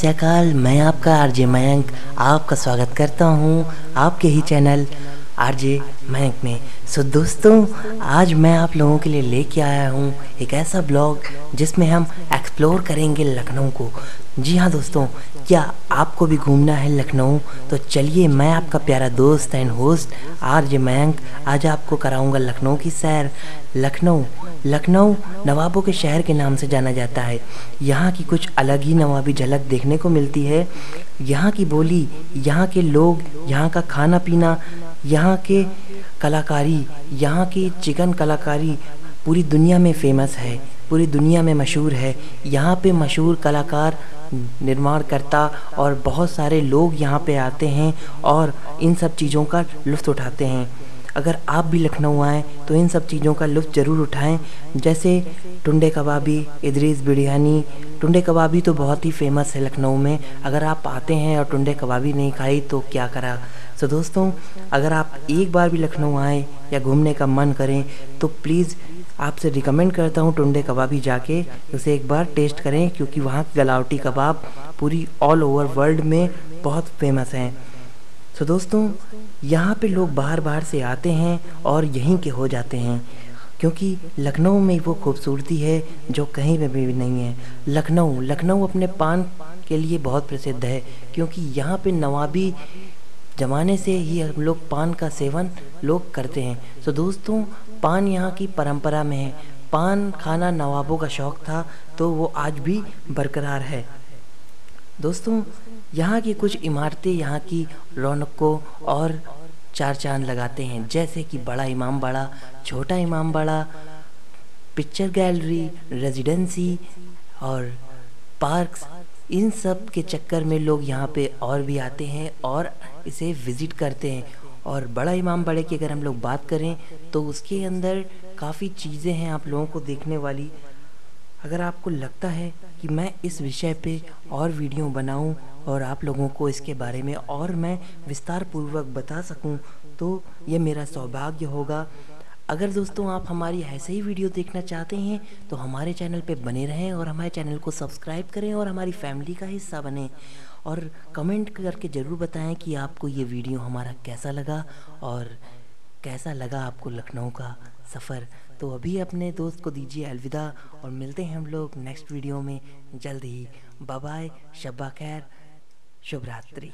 सत्यकाल मैं आपका आरजे मयंक आपका स्वागत करता हूँ आपके ही चैनल आरजे मयंक में। सो दोस्तों, आज मैं आप लोगों के लिए लेके आया हूँ एक ऐसा ब्लॉग जिसमें हम एक्सप्लोर करेंगे लखनऊ को। जी हाँ दोस्तों, क्या आपको भी घूमना है लखनऊ? तो चलिए मैं आपका प्यारा दोस्त and host R J Mayank आज आपको कराऊँगा लखनऊ की सैर। लखनऊ लखनऊ नवाबों के शहर के नाम से जाना जाता है। यहाँ की कुछ अलग ही नवाबी झलक देखने को मिलती है। यहाँ की बोली, यहाँ के लोग, यहाँ का खाना पीना यहाँ के कलाकारी, यहाँ की चिकन कलाकारी पूरी दुनिया में फ़ेमस है, पूरी दुनिया में मशहूर है। यहाँ पे मशहूर कलाकार निर्माण करता और बहुत सारे लोग यहाँ पे आते हैं और इन सब चीज़ों का लुत्फ़ उठाते हैं। अगर आप भी लखनऊ आएँ तो इन सब चीज़ों का लुत्फ़ ज़रूर उठाएँ। जैसे टुंडे कबाबी, इदरीस बिरयानी टुंडे कबाबी तो बहुत ही फ़ेमस है लखनऊ में। अगर आप आते हैं और टुंडे कबाबी नहीं खाई तो क्या करा? तो दोस्तों, अगर आप एक बार भी लखनऊ आएँ या घूमने का मन करें तो प्लीज़ आपसे रिकमेंड करता हूँ टुंडे कबाबी जाके। उसे एक बार टेस्ट करें, क्योंकि वहाँ गलावटी कबाब पूरी ऑल ओवर वर्ल्ड में बहुत फ़ेमस हैं। तो दोस्तों, यहाँ पे लोग बाहर बाहर से आते हैं और यहीं के हो जाते हैं। क्योंकि लखनऊ में वो खूबसूरती है जो कहीं पे भी नहीं है। लखनऊ लखनऊ अपने पान के लिए बहुत प्रसिद्ध है, क्योंकि यहाँ पे नवाबी ज़माने से ही हम लोग पान का सेवन लोग करते हैं। तो दोस्तों, पान यहाँ की परंपरा में है। पान खाना नवाबों का शौक़ था तो वो आज भी बरकरार है। दोस्तों, यहाँ की कुछ इमारतें यहाँ की रौनक और चार चाँद लगाते हैं। जैसे कि बड़ा Imambara, Chhota Imambara, picture gallery, residency और पार्क्स, इन सब के चक्कर में लोग यहाँ पे और भी आते हैं और इसे विज़िट करते हैं। और बड़ा इमाम बड़े की अगर हम लोग बात करें तो उसके अंदर काफ़ी चीज़ें हैं आप लोगों को देखने वाली। अगर आपको लगता है कि मैं इस विषय पे और वीडियो बनाऊँ और आप लोगों को इसके बारे में और मैं विस्तार पूर्वक बता सकूँ तो ये मेरा सौभाग्य होगा। अगर दोस्तों आप हमारी ऐसे ही वीडियो देखना चाहते हैं तो हमारे चैनल पे बने रहें और हमारे चैनल को सब्सक्राइब करें और हमारी फैमिली का हिस्सा बने। और कमेंट करके ज़रूर बताएँ कि आपको ये वीडियो हमारा कैसा लगा और कैसा लगा आपको लखनऊ का। सफ़र। तो अभी अपने दोस्त को दीजिए अलविदा और मिलते हैं हम लोग नेक्स्ट वीडियो में। जल्द ही। बाय शब्बा खैर। शुभ रात्रि